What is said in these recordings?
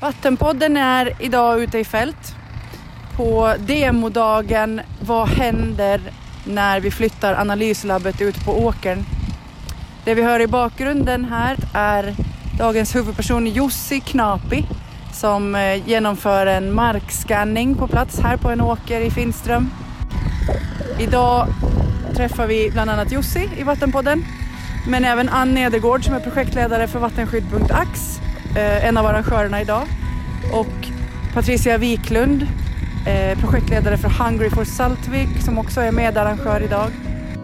Vattenpodden är idag ute i fält på demodagen Vad händer när vi flyttar analyslabbet ut på åkern? Det vi hör i bakgrunden här är dagens huvudperson Jussi Knapi som eh, genomför en markskanning på plats här på en åker i Finström. Idag träffar vi bland annat Jussi i Vattenpodden men även Ann Nedergård som är projektledare för vattenskydd.ax, Eh, en av arrangörerna idag och Patricia Wiklund, eh, projektledare för Hungry for Saltvik som också är medarrangör idag.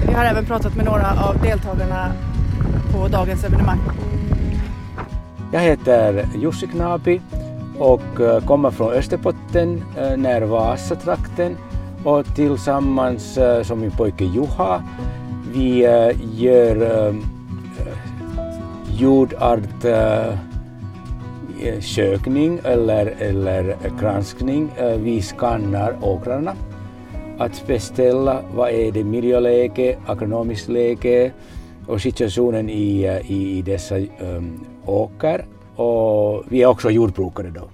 Vi har även pratat med några av deltagarna på dagens evenemang. Jag heter Jussi Knapi och eh, kommer från Österbotten nära Vasatrakten och tillsammans som min pojke Juha vi gör jordart sökning eller, eller granskning. Eh, vi skannar åkrarna. Att beställa vad är det miljöläge, agronomiskt läge och situationen i, eh, i dessa um, åker. Och vi är också jordbrukare då.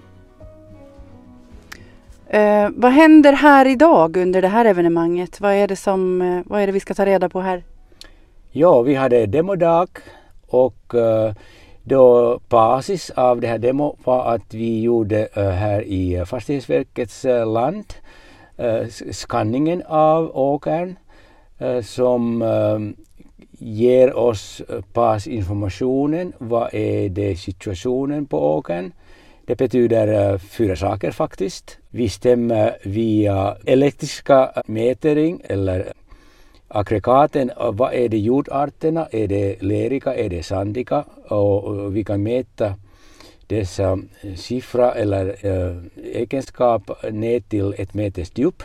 Eh, vad händer här idag under det här evenemanget? Vad är det, som, eh, vad är det vi ska ta reda på här? Ja, vi hade demodag och eh, då basis av det här demo var att vi gjorde eh, här i eh, Fastighetsverkets eh, land skanningen av åkern som ger oss basinformationen. Vad är det situationen på åkern? Det betyder fyra saker faktiskt. Vi stämmer via elektriska mätning eller aggregaten, äh, vad är det jordarterna? Är det leriga, är det sandiga? Och vi kan mäta dessa äh, siffror eller äh, egenskap ner till ett meters djup.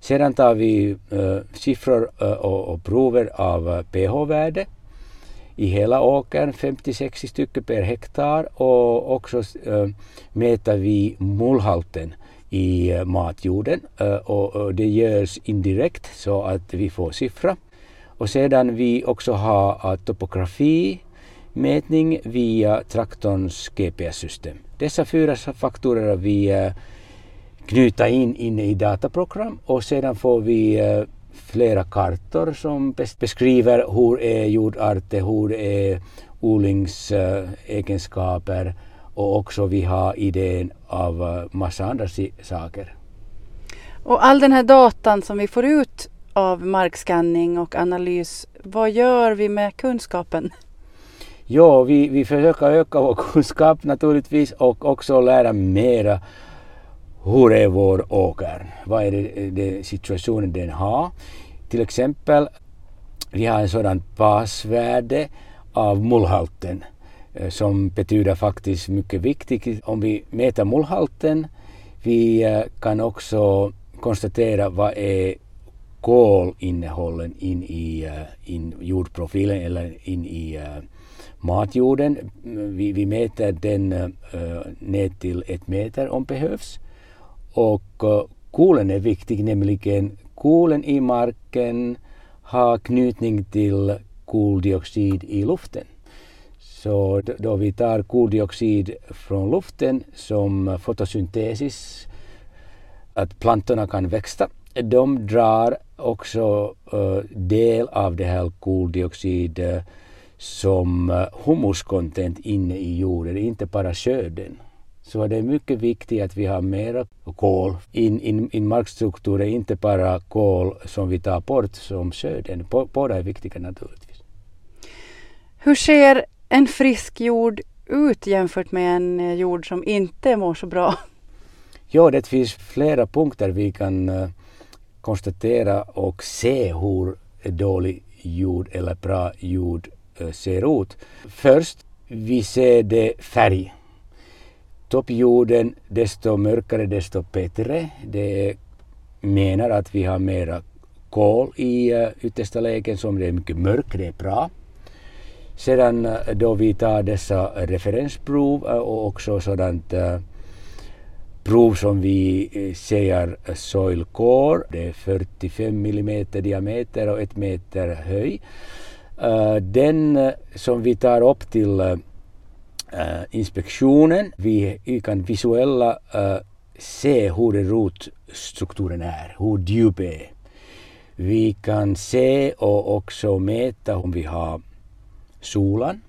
Sedan tar vi äh, siffror äh, och, och, prover av äh, pH-värde i hela åkern, 50-60 stycken per hektar och också mäter vi mullhalten i eh, matjorden eh, och det görs indirekt så att vi får siffra. Och sedan vi också har eh, topografimätning via traktorns GPS-system. Dessa fyra faktorer vi knyta in inne i dataprogram och sedan får vi flera kartor som beskriver hur är jordarter, hur är odlingsegenskaper och också vi har idén av eh, massa andra saker. Och all den här datan som vi får ut av markskanning och analys, vad gör vi med kunskapen? Ja, vi, vi försöker öka vår kunskap naturligtvis och också lära mera hur är vår åker? Vad är det, det situationen den har? Till exempel, vi har en sådan basvärde av mullhalten Eh, Eh, som betyder faktiskt mycket viktigt. Om vi mäter mullhalten, vi eh, kan också konstatera vad är kolinnehållen in i eh, in jordprofilen eller in i matjorden. Mm, vi, vi mäter den uh, ner till ett meter om behövs. Och uh, kolen är viktig, nämligen kolen i marken har knytning till koldioxid i luften. Så då vi tar koldioxid från luften som fotosyntesis, att plantorna kan växa, de drar också eh, del av det här koldioxid eh, som eh, humuskontent inne i jorden, inte bara skörden. Så det är mycket viktigt att vi har mera kol in, in, in markstrukturen, inte bara kol som vi tar bort som skörden. Båda är viktiga naturligtvis. Hur ser en frisk jord ut jämfört med en eh, jord som inte mår så bra? Ja, det finns flera punkter vi kan eh, konstatera och se hur dålig jord eller bra jord eh, ser ut. Först, vi ser det färg. Toppjorden, desto mörkare desto bättre. Det menar att vi har mera kol i yttersta lägen som det är mycket mörkt, det är bra. Sedan eh, då vi tar dessa referensprov eh, och också sådant eh, prov som vi säger soil core, det är 45 mm diameter och 1 meter höjd. Den som vi tar upp till inspektionen. Vi, kan visuella se hur rotstrukturen är, hur djup är. Vi kan se och också mäta om vi har solan.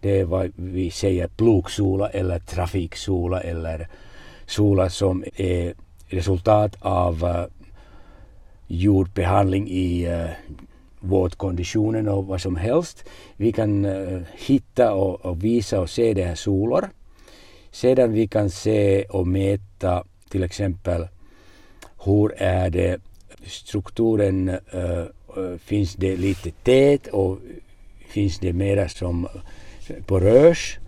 Det är vad vi säger plogsola eller trafiksola eller sola som är resultat av uh, jordbehandling i uh, våtkonditionen och vad som helst. Vi kan uh, hitta och, och, visa och se de här solor. Sedan vi kan se och mäta till exempel hur är det strukturen, uh, finns det lite tät och finns det mera som på rörs.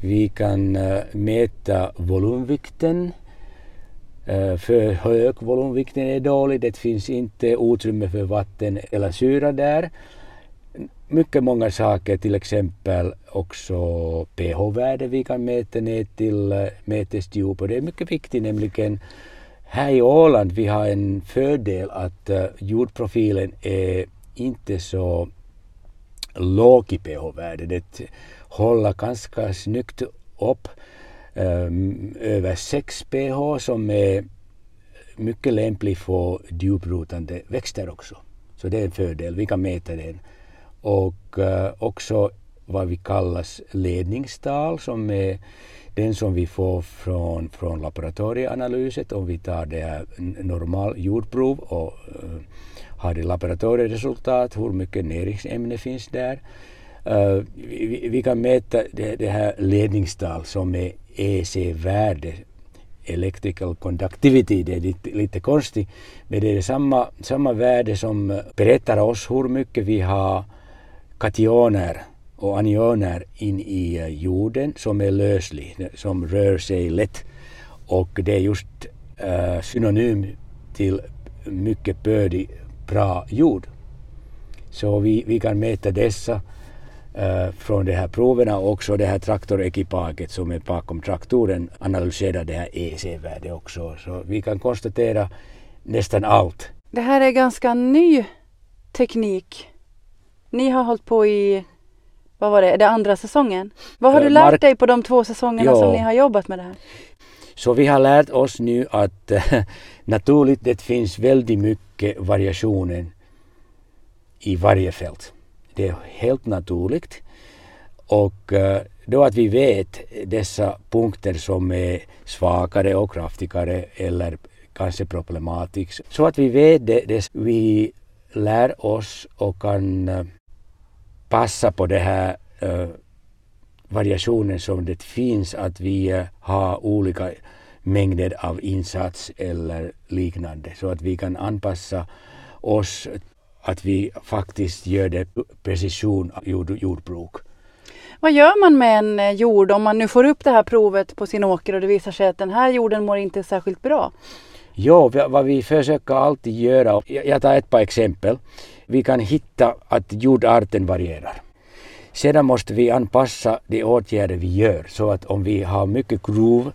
Vi kan uh, mäta volymvikten. Uh, för hög volymvikten är dålig, det finns inte utrymme för vatten eller syra där. Mycket många saker, till exempel också pH-värde vi kan mäta ner till uh, och det är mycket viktigt nämligen här i Åland vi har en fördel att jordprofilen är inte så låg i pH-värde. Det håller ganska snyggt upp um, över 6 pH som är mycket lämplig för djuprotande växter också. Så det är en fördel, vi kan mäta den. Och uh, också vad vi kallar ledningstal som är den som vi får från, från laboratorieanalyset om vi tar det här normal jordprov och uh, har de laboratorieresultat, hur mycket näringsämne finns där. Uh, vi, vi, kan mäta det, det här ledningstal som är EC-värde, electrical conductivity, det är lite, lite konstigt, men det är samma, samma värde som berättar oss hur mycket vi har kationer och anioner in i eh, jorden som är löslig, som rör sig lätt. Och det är just uh, synonym till mycket bördig, bra jord. Så vi, vi kan mäta dessa uh, från de här proverna och också det här traktorekipaget som är bakom traktoren analyserar det här EC-värdet också. Så vi kan konstatera nästan allt. Det här är ganska ny teknik. Ni har hållit på i vad var det, är det andra säsongen? Vad har du lärt dig på de två säsongerna jo. som ni har jobbat med det här? Så vi har lärt oss nu att eh, naturligt det finns väldigt mycket variationer i varje fält. Det är helt naturligt. Och eh, då att vi vet dessa punkter som är svagare och kraftigare eller kanske problematiska. Så att vi vet det, det vi lär oss och kan eh, passa på det här uh, variationen som det finns att vi uh, har olika mängder av insats eller liknande så att vi kan anpassa oss att vi faktiskt gör det precision jord, jordbruk. Vad gör man med en eh, jord om man nu får upp det här provet på sin åker och det visar sig att den här jorden mår inte särskilt bra? Ja, vad vi försöker alltid göra, jag tar ett par exempel vi kan hitta att jordarten varierar. Sedan måste vi anpassa de åtgärder vi gör så att om vi har mycket grov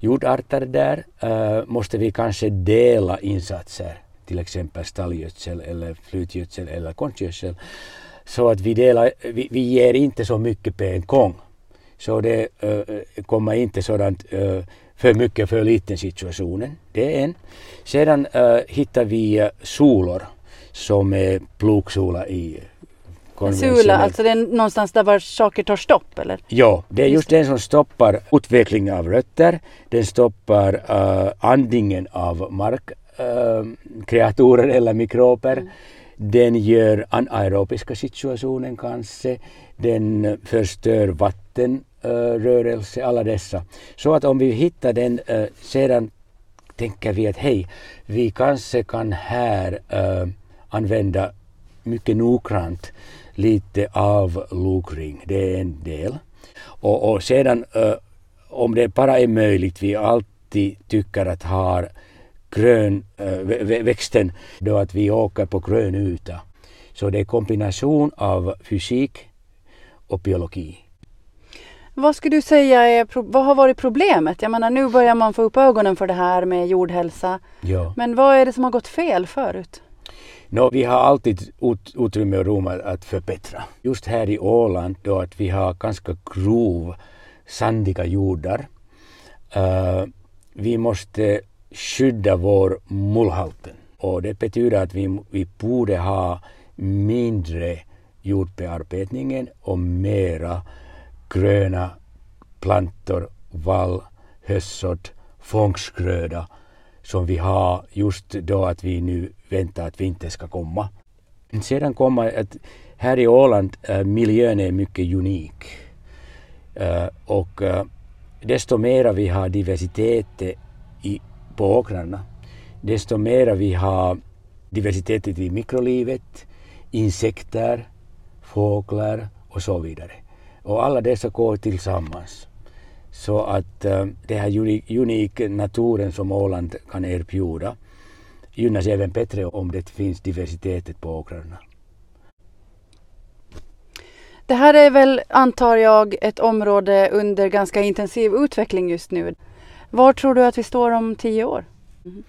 jordarter där uh, måste vi kanske dela insatser, till exempel stallgödsel eller flytgödsel eller konstgödsel. Så att vi, delar, vi, vi ger inte så mycket på en gång. Så det uh, kommer inte sådant uh, för mycket för liten situationen. Det är en. Sedan hittar vi solor som är plogsola i Sula, alltså det är någonstans där var saker tar stopp eller? Ja, det är just, den som stoppar utvecklingen av rötter. Den stoppar uh, andningen av markkreaturer uh, eller mikrober. Mm. Den gör anaerobiska situationen kanske. Den förstör vattenrörelse, uh, alla dessa. Så att om vi hittar den sedan tänker vi att hej, vi kanske kan här använda mycket noggrant lite avlokring. Det är en del. Och, och sedan uh, om det bara är möjligt, vi alltid tycker att ha grön uh, växten då att vi åker på grön yta. Så det är kombination av fysik och biologi. Vad skulle du säga är, vad har varit problemet? Jag menar nu börjar man få upp ögonen för det här med jordhälsa. Ja. Men vad är det som har gått fel förut? No, vi har alltid ut, utrymme och rum att, att förbättra. Just här i Åland då att vi har ganska grov sandiga jordar. Uh, vi måste skydda vår mullhalten och det betyder att vi, vi borde ha mindre jordbearbetningen och mera gröna plantor, vall, höstsådd, fångstgröda som vi har just då att vi nu väntar att vintern ska komma. Sedan kommer att här i Åland äh, miljön är mycket unik. Äh, och äh, desto mera vi har diversitet i, på åkrarna, desto mera vi har diversitet i mikrolivet, insekter, fåglar och så vidare. Och alla dessa går tillsammans. Så att äh, den här unika naturen som Åland kan erbjuda gynnas även bättre om det finns diversitet på åkrarna. Det här är väl, antar jag, ett område under ganska intensiv utveckling just nu. Var tror du att vi står om tio år? Mm.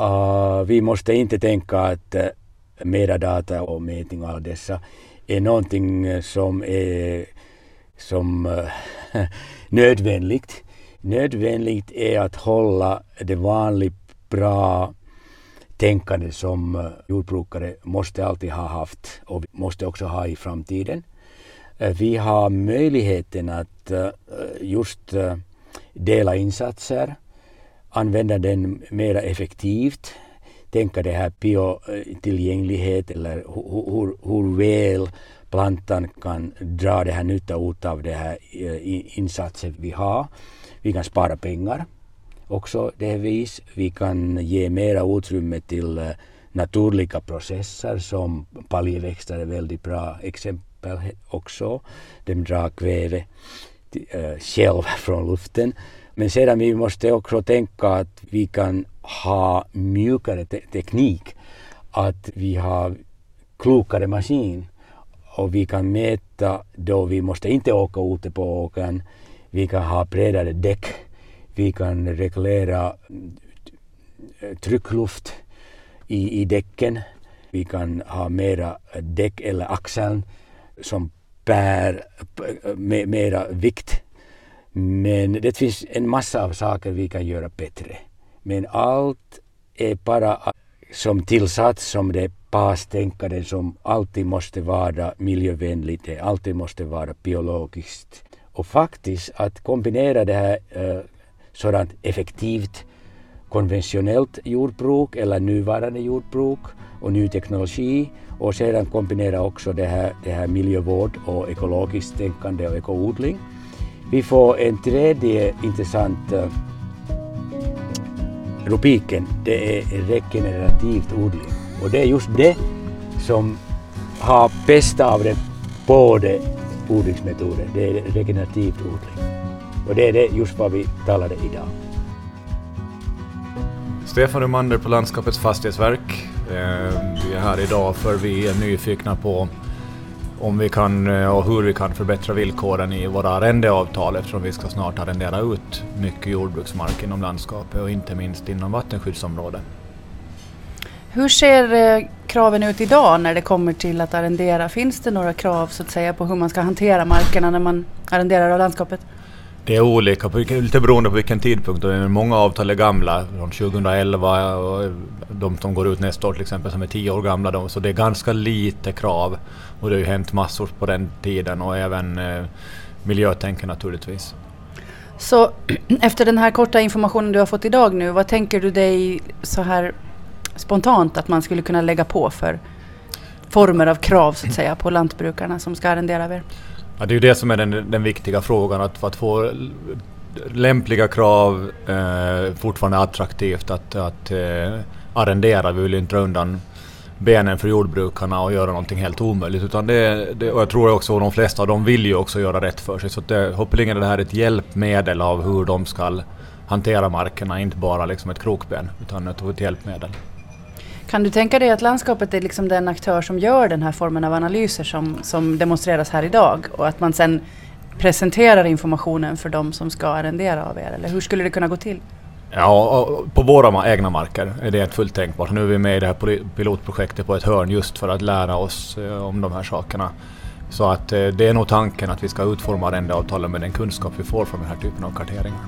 Uh, vi måste inte tänka att uh, metadata och mätning och alla dessa är någonting som är som uh, nödvändigt. Nödvändigt är att hålla det vanligt bra tänkande som eh, jordbrukare måste alltid ha haft och måste också ha i framtiden. Eh, vi har möjligheten att eh, just dela insatser, använda den mer effektivt, tänka det här biotillgänglighet eller hur, hur väl plantan kan dra det här nytta ut av det här eh, insatsen vi har. Vi kan spara pengar också det vis. Vi kan ge mera utrymme till eh, naturliga processer som paljeväxter är väldigt bra exempel också. De drar kväve eh, själv från luften. Men sedan vi måste också tänka att vi kan ha mjukare te teknik, att vi har klokare maskin och vi kan mäta då vi måste inte åka ute på åkern. Vi kan ha bredare däck. Vi kan reglera eh, tryckluft i, i däcken. Vi kan ha mera däck eller axeln som bär eh, mera vikt. Men det finns en massa av saker vi kan göra bättre. Men allt är bara som tillsats som det bastänkande som alltid måste vara miljövänligt, det alltid måste vara biologiskt. Och faktiskt att kombinera det här eh, sådant effektivt konventionellt jordbruk eller nuvarande jordbruk och ny teknologi och sedan kombinera också det här, det här miljövård och ekologiskt tänkande och ekoodling. Vi får en tredje intressant eh, rubriken, det är regenerativt odling. Och det är just det som har bästa av det både odlingsmetoder, det är regenerativt odling. Och det är det just vad vi talade idag. Stefan Romander på Landskapets Fastighetsverk. Eh, vi är här idag för vi är nyfikna på om vi kan eh, och hur vi kan förbättra villkoren i våra arrendeavtal eftersom vi ska snart arrendera ut mycket jordbruksmark inom landskapet och inte minst inom vattenskyddsområden. Hur ser eh, kraven ut idag när det kommer till att arrendera? Finns det några krav så att säga på hur man ska hantera markerna när man arrenderar av landskapet? Det är olika, lite beroende på vilken tidpunkt. Många avtal är gamla, från 2011 och de som går ut nästa år till exempel som är 10 år gamla. Så det är ganska lite krav. Och det har ju hänt massor på den tiden och även eh, miljötänken naturligtvis. Så efter den här korta informationen du har fått idag nu, vad tänker du dig så här spontant att man skulle kunna lägga på för former av krav så att säga på lantbrukarna som ska arrendera av er? Ja, det är ju det som är den, den viktiga frågan, att, att få lämpliga krav, eh, fortfarande attraktivt att, att eh, arrendera. Vi vill ju inte dra undan benen för jordbrukarna och göra någonting helt omöjligt. Utan det, det, och jag tror också att de flesta av dem vill ju också göra rätt för sig. Så det, hoppeligen är det här ett hjälpmedel av hur de ska hantera markerna, inte bara liksom ett krokben, utan ett hjälpmedel. Kan du tänka dig att landskapet är liksom den aktör som gör den här formen av analyser som, som demonstreras här idag och att man sen presenterar informationen för de som ska arrendera av er? Eller hur skulle det kunna gå till? Ja, på våra egna marker är det fullt tänkbart. Nu är vi med i det här pilotprojektet på ett hörn just för att lära oss eh, om de här sakerna. Så att eh, det är nog tanken att vi ska utforma arrendeavtalen med den kunskap vi får från den här typen av karteringar.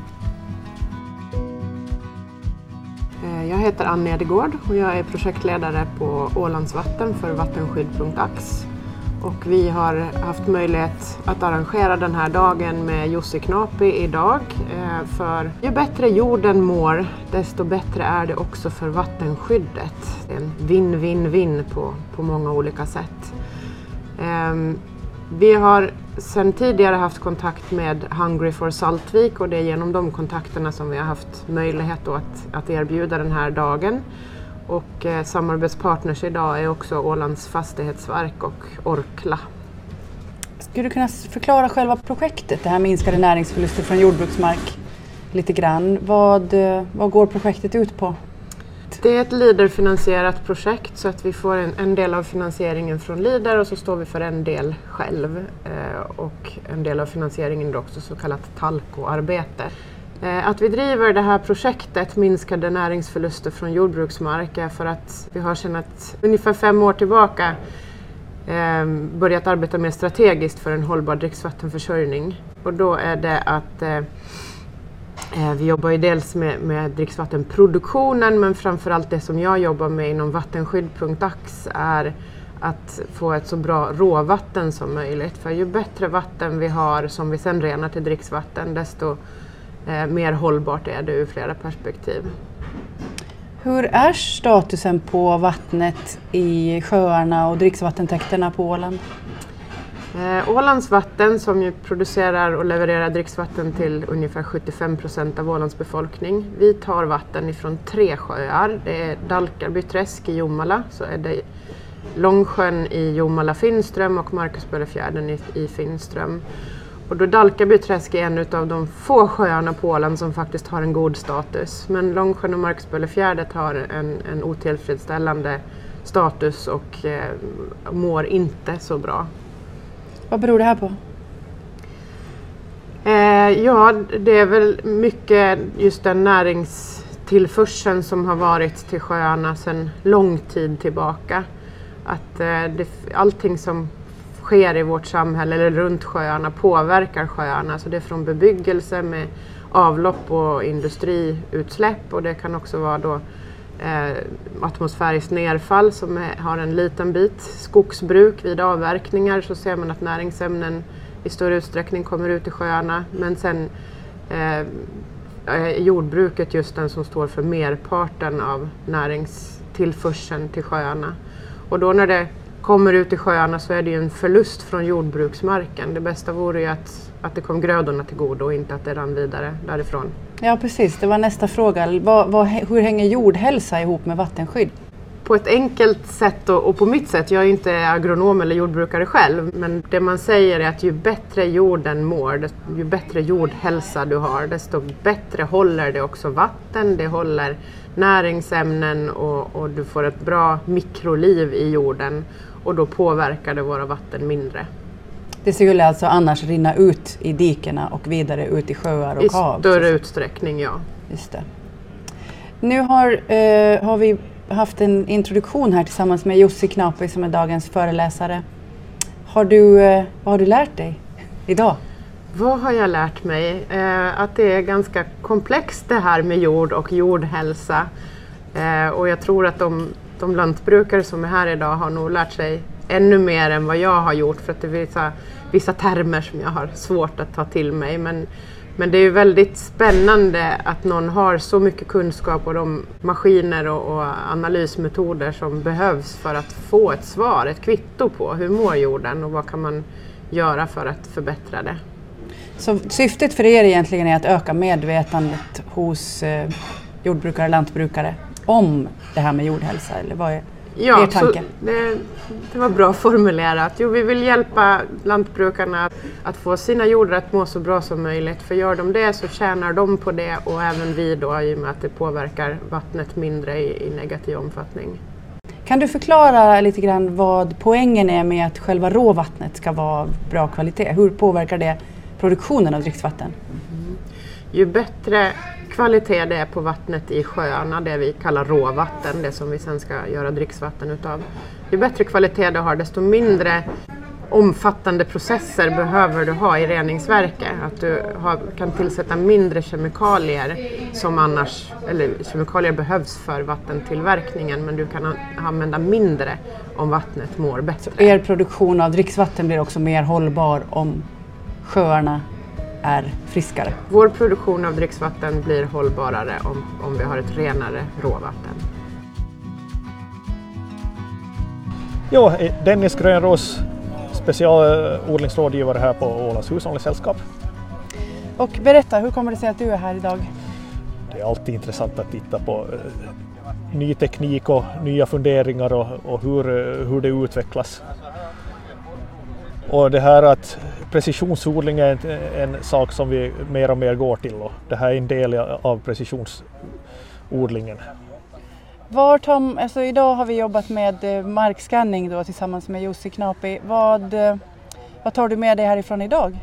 Heter Ann Edegård och jag är projektledare på Ålandsvatten för vattenskydd.ax. Och vi har haft möjlighet att arrangera den här dagen med Jussi Knapi idag. Eh, för ju bättre jorden mår, desto bättre är det också för vattenskyddet. Det är en vinn-vinn-vinn på, på många olika sätt. Ehm, vi har sedan tidigare haft kontakt med Hungry for Saltvik och det är genom de kontakterna som vi har haft möjlighet att, att erbjuda den här dagen. Och eh, samarbetspartners idag är också Ålands fastighetsverk och Orkla. Skulle du kunna förklara själva projektet, det här minskade näringsförluster från jordbruksmark lite grann. Vad, eh, vad går projektet ut på? Det är ett Leader-finansierat projekt så att vi får en, en, del av finansieringen från Leader och så står vi för en del själv. Eh, och en del av finansieringen är också så kallat Talco-arbete. Eh, att vi driver det här projektet minskade näringsförluster från jordbruksmark är för att vi har sedan ungefär fem år tillbaka eh, börjat arbeta mer strategiskt för en hållbar dricksvattenförsörjning. Och då är det att eh, Eh, vi jobbar ju dels med, med dricksvattenproduktionen men framförallt det som jag jobbar med inom vattenskydd.ax är att få ett så bra råvatten som möjligt. För ju bättre vatten vi har som vi sedan renar till dricksvatten desto eh, mer hållbart är det ur flera perspektiv. Hur är statusen på vattnet i sjöarna och dricksvattentäkterna på Åland? Eh, Ålands vatten som ju producerar och levererar dricksvatten till ungefär 75 procent av Ålands befolkning. Vi tar vatten ifrån tre sjöar. Det är Dalkarby träsk i Jomala, så är det Långsjön i Jomala Finström och Marcusböllefjärden i, i Finström. Och då Dalkarby träsk är en av de få sjöarna på Åland som faktiskt har en god status. Men Långsjön och Marksböllefjärdet har en, en otillfredsställande status och eh, mår inte så bra. Vad beror det här på? Eh, ja, det är väl mycket just den näringstillförseln som har varit till sjöarna sedan lång tid tillbaka. Att eh, det, allting som sker i vårt samhälle eller runt sjöarna påverkar sjöarna. Så det är från bebyggelse med avlopp och industriutsläpp och det kan också vara då eh, atmosfäriskt nedfall som är, har en liten bit. Skogsbruk vid avverkningar så ser man att näringsämnen i större utsträckning kommer ut i sjöarna. Men sen eh, är jordbruket just den som står för merparten av näringstillförseln till sjöarna. Och då när det kommer ut i sjöarna så är det ju en förlust från jordbruksmarken. Det bästa vore ju att, att det kom grödorna till godo och inte att det rann vidare därifrån. Ja precis, det var nästa fråga. Vad, vad, hur hänger jordhälsa ihop med vattenskydd? På ett enkelt sätt och, och, på mitt sätt, jag är inte agronom eller jordbrukare själv, men det man säger är att ju bättre jorden mår, ju bättre jordhälsa du har, desto bättre håller det också vatten, det håller näringsämnen och, och du får ett bra mikroliv i jorden och då påverkar det våra vatten mindre. Det skulle alltså annars rinna ut i dikena och vidare ut i sjöar och I hav? I större utsträckning, ja. Just det. Nu har, eh, har vi haft en introduktion här tillsammans med Jussi Knapi som är dagens föreläsare. Har du, eh, vad har du lärt dig idag? Vad har jag lärt mig? Eh, att det är ganska komplext det här med jord och jordhälsa. Eh, och jag tror att de de lantbrukare som är här idag har nog lärt sig ännu mer än vad jag har gjort för att det är vissa, vissa termer som jag har svårt att ta till mig. Men, men det är ju väldigt spännande att någon har så mycket kunskap och de maskiner och, och, analysmetoder som behövs för att få ett svar, ett kvitto på hur mår jorden och vad kan man göra för att förbättra det. Så syftet för er egentligen är att öka medvetandet hos eh, jordbrukare och lantbrukare om det här med jordhälsa? Eller vad är ja, er tanke? Det, det, var bra formulerat. Jo, vi vill hjälpa lantbrukarna att, få sina jordar att må så bra som möjligt. För gör de det så tjänar de på det och även vi då i och med att det påverkar vattnet mindre i, i negativ omfattning. Kan du förklara lite grann vad poängen är med att själva råvattnet ska vara bra kvalitet? Hur påverkar det produktionen av dricksvatten? Mm. Ju bättre kvalitet det är på vattnet i sjöarna, det vi kallar råvatten, det som vi sen ska göra dricksvatten utav. Ju bättre kvalitet du har desto mindre omfattande processer behöver du ha i reningsverket. Att du har, kan tillsätta mindre kemikalier som annars, eller kemikalier behövs för vattentillverkningen men du kan använda mindre om vattnet mår bättre. Så er produktion av dricksvatten blir också mer hållbar om sjöarna är friskare? Vår produktion av dricksvatten blir hållbarare om, om vi har ett renare råvatten. Jo, Dennis Grönros, specialodlingsrådgivare här på Ålands hushållningssällskap. Och berätta, hur kommer det sig att du är här idag? Det är alltid intressant att titta på eh, ny teknik och nya funderingar och, och hur, eh, hur det utvecklas. Och det här att precisionsodling är en, sak som vi mer och mer går till och det här är en del av precisionsodlingen. Var Tom, alltså idag har vi jobbat med eh, markskanning då tillsammans med Jussi Knapi. Vad, eh, vad tar du med dig härifrån idag?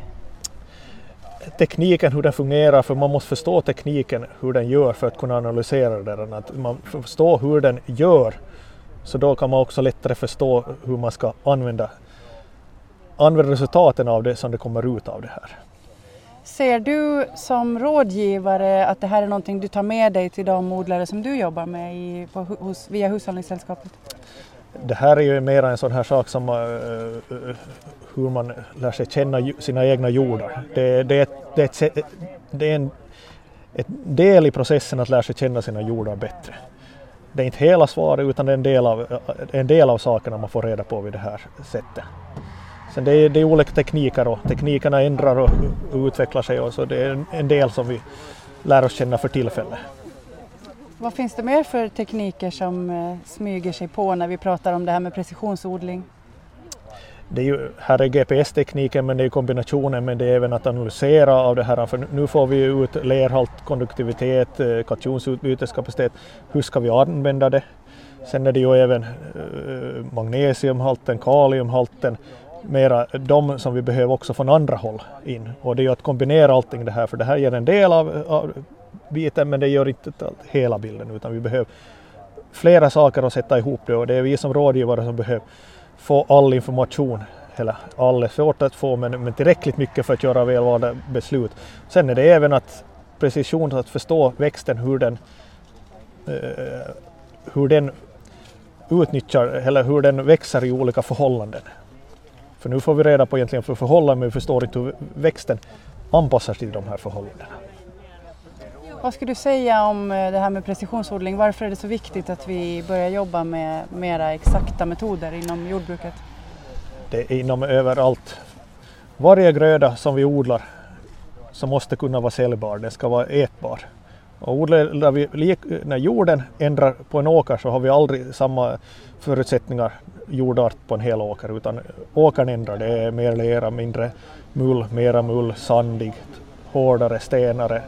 Tekniken, hur den fungerar, för man måste förstå tekniken, hur den gör för att kunna analysera den. Att man förstår hur den gör, så då kan man också lättare förstå hur man ska använda, använda resultaten av det som det kommer ut av det här. Ser du som rådgivare att det här är någonting du tar med dig till de odlare som du jobbar med i, på, hos, via Hushållningssällskapet? Det här är ju mer en sån här sak som uh, hur man lär sig känna sina egna jordar. Det, det, det, det, det är en ett del i processen att lära sig känna sina jordar bättre. Det är inte hela svaret utan det är en del av, en del av sakerna man får reda på vid det här sättet. Sen det är, det är olika tekniker och teknikerna ändrar och utvecklar sig och så det är en del som vi lär oss känna för tillfället. Vad finns det mer för tekniker som eh, smyger sig på när vi pratar om det här med precisionsodling? Det är ju, här är GPS-tekniken men det är kombinationen men det är även att analysera av det här för nu får vi ut lerhalt, konduktivitet, eh, kationsutbyteskapacitet. Hur ska vi använda det? Sen är det ju även eh, magnesiumhalten, kaliumhalten mera de som vi behöver också från andra håll in. Och det är ju att kombinera allting det här, för det här ger en del av, av biten men det gör inte hela bilden utan vi behöver flera saker att sätta ihop det och det är vi som rådgivare som behöver få all information eller all är svårt att få men, men tillräckligt mycket för att göra välvalda beslut. Sen är det även att precision, att förstå växten, hur den, eh, hur den utnyttjar eller hur den växer i olika förhållanden. För nu får vi reda på egentligen för förhållanden men vi förstår inte hur växten anpassar sig till de här förhållandena. Vad skulle du säga om eh, det här med precisionsodling? Varför är det så viktigt att vi börjar jobba med mera exakta metoder inom jordbruket? Det är inom överallt. Varje gröda som vi odlar så måste kunna vara säljbar, den ska vara ätbar. Och odlar vi, när jorden ändrar på en åker så har vi aldrig samma förutsättningar jordart på en hel åker utan åkern ändrar, det är mer lera, mindre mull, mera mull, sandigt, hårdare, stenare,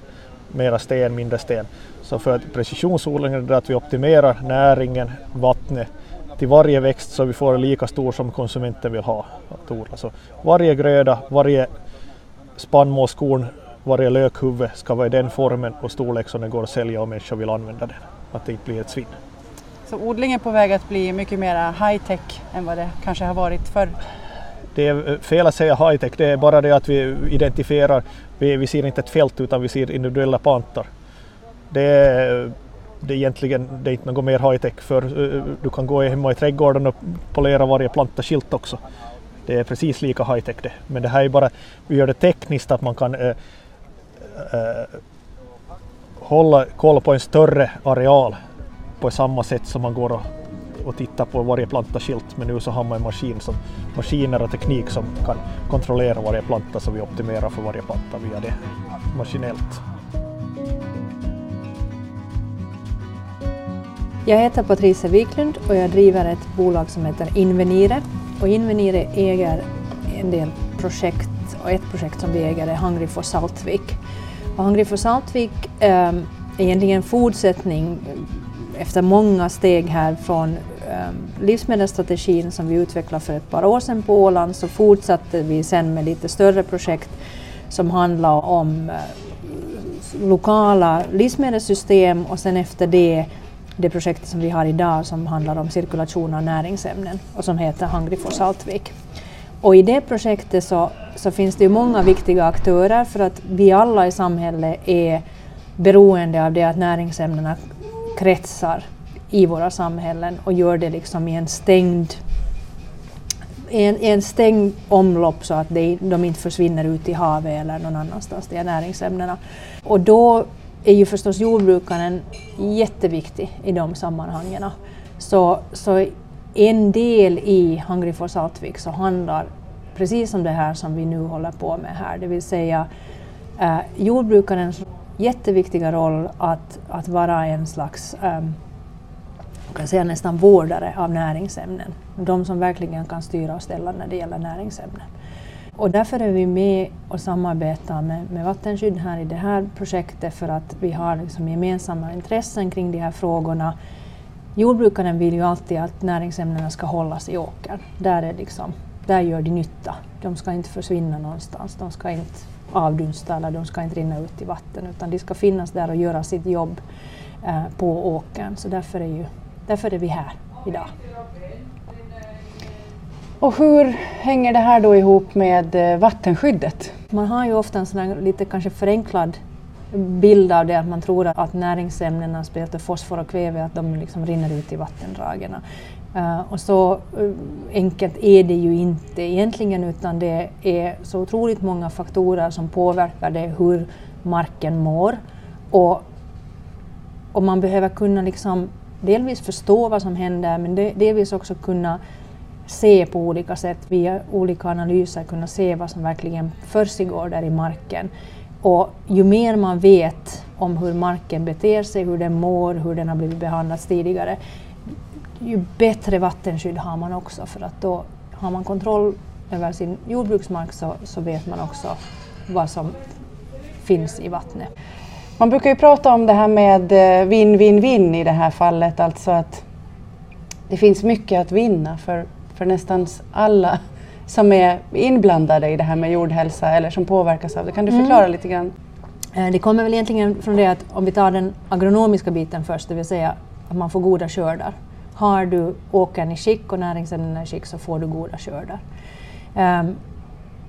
mera sten, mindre sten. Så för att precisionsodlingen är det att vi optimerar näringen, vattnet till varje växt så vi får lika stor som konsumenten vill ha att odla. Så varje gröda, varje spannmålskorn, varje lökhuvud ska vara i den formen och storlek som det går att sälja och människor vill använda den. Att det inte blir ett svinn. Så odlingen är på väg att bli mycket mer high-tech än vad det kanske har varit förr? Det är fel att säga high-tech, det är bara det att vi identifierar, vi, vi ser inte ett fält utan vi ser individuella plantor. Det är, det är egentligen det är inte något mer high-tech för eh, du kan gå hemma i trädgården och polera varje planta skilt också. Det är precis lika high-tech det. Men det här är bara, vi gör det tekniskt att man kan Eh, hålla koll på en större areal på samma sätt som man går och, och tittar på varje planta skilt. Men nu så har man en maskin som, maskiner och teknik som kan kontrollera varje planta så vi optimerar för varje planta via det maskinellt. Jag heter Patricia Wiklund och jag driver ett bolag som heter Invenire. Och Invenire äger en del projekt och ett projekt som vi äger är Hungry for Saltvik. Och Hungry for Saltvik ehm, är egentligen en fortsättning eh, efter många steg här från ehm, livsmedelsstrategin som vi utvecklade för ett par år sedan på Åland så fortsatte vi sen med lite större projekt som handlar om eh, lokala livsmedelssystem och sen efter det det projektet som vi har idag som handlar om cirkulation av näringsämnen och som heter Hungry for Saltvik. Och i det projektet så, så finns det ju många viktiga aktörer för att vi alla i samhället är beroende av det att näringsämnena kretsar i våra samhällen och gör det liksom i en stängd en, en stängd omlopp så att de, de inte försvinner ut i havet eller någon annanstans, de här näringsämnena. Och då är ju förstås jordbrukaren jätteviktig i de sammanhangen. Så, så en del i Hungry for Saltvik så handlar precis om det här som vi nu håller på med här, det vill säga eh, jordbrukarens jätteviktiga roll att, att vara en slags eh, kan säga nästan vårdare av näringsämnen. De som verkligen kan styra och ställa när det gäller näringsämnen. Och därför är vi med och samarbetar med, med Vattenskydd här i det här projektet för att vi har liksom gemensamma intressen kring de här frågorna. Jordbrukaren vill ju alltid att näringsämnena ska hållas i åkern. Där, är liksom, där gör de nytta. De ska inte försvinna någonstans. De ska inte avdunsta eller de ska inte rinna ut i vatten utan de ska finnas där och göra sitt jobb eh, på åkern. Så därför är, ju, därför är vi här idag. Och hur hänger det här då ihop med eh, vattenskyddet? Man har ju ofta en sån lite kanske förenklad bild av det att man tror att näringsämnena, speciellt fosfor och kväve, att de liksom rinner ut i vattendragen. Uh, och så uh, enkelt är det ju inte egentligen utan det är så otroligt många faktorer som påverkar det hur marken mår. Och, och man behöver kunna liksom delvis förstå vad som händer men delvis också kunna se på olika sätt via olika analyser kunna se vad som verkligen försiggår där i marken. Och ju mer man vet om hur marken beter sig, hur den mår, hur den har blivit behandlad tidigare, ju bättre vattenskydd har man också för att då har man kontroll över sin jordbruksmark så, så vet man också vad som finns i vattnet. Man brukar ju prata om det här med eh, vinn-vinn-vinn i det här fallet, alltså att det finns mycket att vinna för för nästan alla som är inblandade i det här med jordhälsa eller som påverkas av det. Kan du mm. förklara mm. lite grann? Eh, det kommer väl egentligen från det att om vi tar den agronomiska biten först, det vill säga att man får goda skördar. Har du åkern i skick och näringsämnena i skick så får du goda skördar. Um,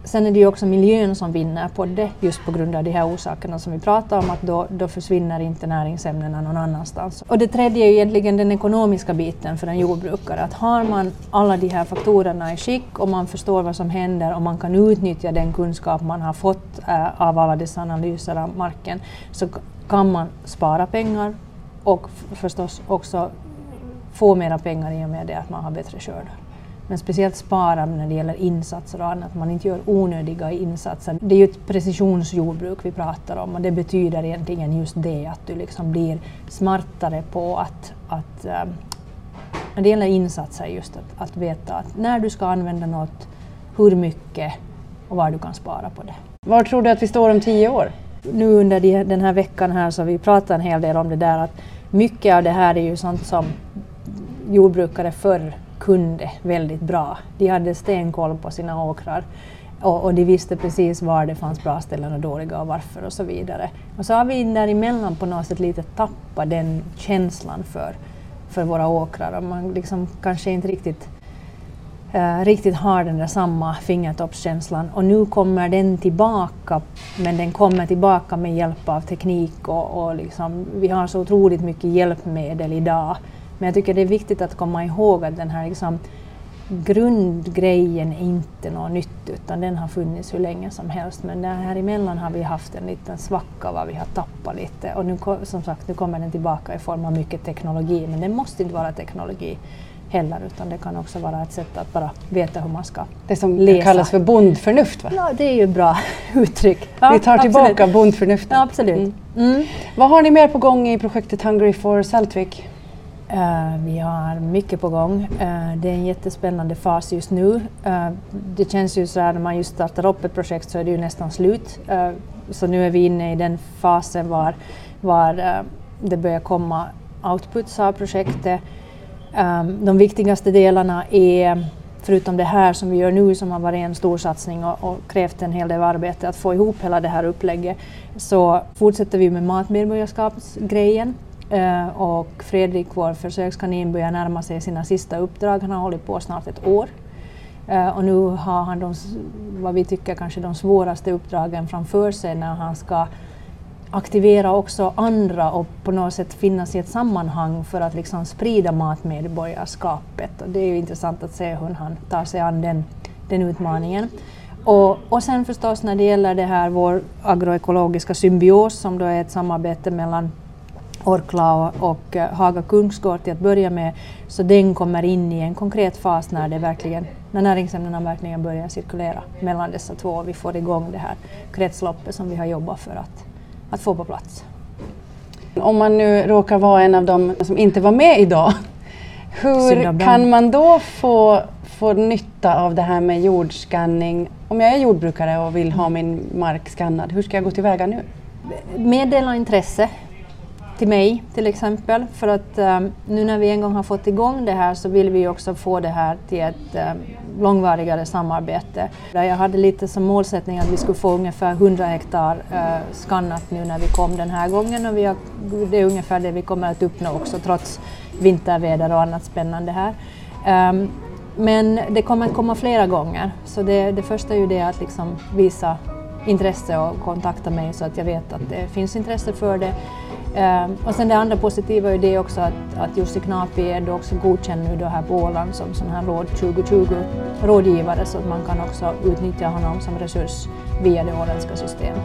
Sen är det ju också miljön som vinner på det just på grund av de här orsakerna som vi pratar om att då, då försvinner inte näringsämnena någon annanstans. Och det tredje är ju egentligen den ekonomiska biten för en jordbrukare. Att har man alla de här faktorerna i skick och man förstår vad som händer och man kan utnyttja den kunskap man har fått eh, av alla dessa analyser av marken så kan man spara pengar och förstås också få mera pengar i och med det att man har bättre skördar. Men speciellt spara när det gäller insatser och annat, man inte gör onödiga insatser. Det är ju ett precisionsjordbruk vi pratar om och det betyder egentligen just det att du liksom blir smartare på att, att um, när det gäller insatser just att, att veta att när du ska använda något, hur mycket och var du kan spara på det. Var tror du att vi står om tio år? Nu under den här veckan här så vi pratat en hel del om det där att mycket av det här är ju sånt som jordbrukare förr kunde väldigt bra. De hade stenkoll på sina åkrar och, och, de visste precis var det fanns bra ställen och dåliga och varför och så vidare. Och så har vi däremellan på något sätt lite tappat den känslan för, för våra åkrar och man liksom kanske inte riktigt Uh, riktigt har den där samma fingertoppskänslan och nu kommer den tillbaka men den kommer tillbaka med hjälp av teknik och, och liksom, vi har så otroligt mycket hjälpmedel idag men jag tycker det är viktigt att komma ihåg att den här liksom, grundgrejen är inte något nytt utan den har funnits hur länge som helst. Men där här emellan har vi haft en liten svacka var vi har tappat lite och nu som sagt nu kommer den tillbaka i form av mycket teknologi men det måste inte vara teknologi heller utan det kan också vara ett sätt att bara veta hur man ska Det som läsa. kallas för bondförnuft va? Ja det är ju ett bra uttryck. Ja, vi tar tillbaka bondförnuftet. Ja, absolut. Mm. Mm. Vad har ni mer på gång i projektet Hungry for Saltvik? Eh, vi har mycket på gång. Eh, det är en jättespännande fas just nu. Eh, det känns ju så här när man just startar upp ett projekt så är det ju nästan slut. så nu är vi inne i den fasen var, var det börjar komma outputs av projektet. De viktigaste delarna är, förutom det här som vi gör nu som har varit en stor satsning och, och krävt en hel del arbete att få ihop hela det här upplägget, så fortsätter vi med matmedborgarskapsgrejen Eh, och Fredrik, vår försökskanin, börjar närma sig sina sista uppdrag. Han har hållit på snart ett år. Eh, och nu har han de, vad vi tycker kanske de svåraste uppdragen framför sig när han ska aktivera också andra och på något sätt finnas i ett sammanhang för att liksom sprida matmedborgarskapet. Och det är ju intressant att se hur han tar sig an den, den utmaningen. Och, och sen förstås när det gäller det här vår agroekologiska symbios som då är ett samarbete mellan Orkla och, och eh, Haga Kungsgård till att börja med, så den kommer in i en konkret fas när, det verkligen, när näringsämnena verkligen börjar cirkulera mellan dessa två och vi får igång det här kretsloppet som vi har jobbat för att, att få på plats. Om man nu råkar vara en av dem som inte var med idag, hur kan man då få, få nytta av det här med jordskanning? Om jag är jordbrukare och vill ha min mark skannad, hur ska jag gå tillväga nu? Meddela intresse till mig till exempel. För att um, nu när vi en gång har fått igång det här så vill vi också få det här till ett um, långvarigare samarbete. Jag hade lite som målsättning att vi skulle få ungefär 100 hektar uh, skannat nu när vi kom den här gången och vi har, det är ungefär det vi kommer att uppnå också trots vinterväder och annat spännande här. Um, men det kommer att komma flera gånger så det, det första är ju det att liksom visa intresse och kontakta mig så att jag vet att det finns intresse för det. Ehm, och sen det andra positiva är det också att, att Jussi Knapi är då också godkänd nu då här på Åland som sån här råd 2020-rådgivare så att man kan också utnyttja honom som resurs via det åländska systemet.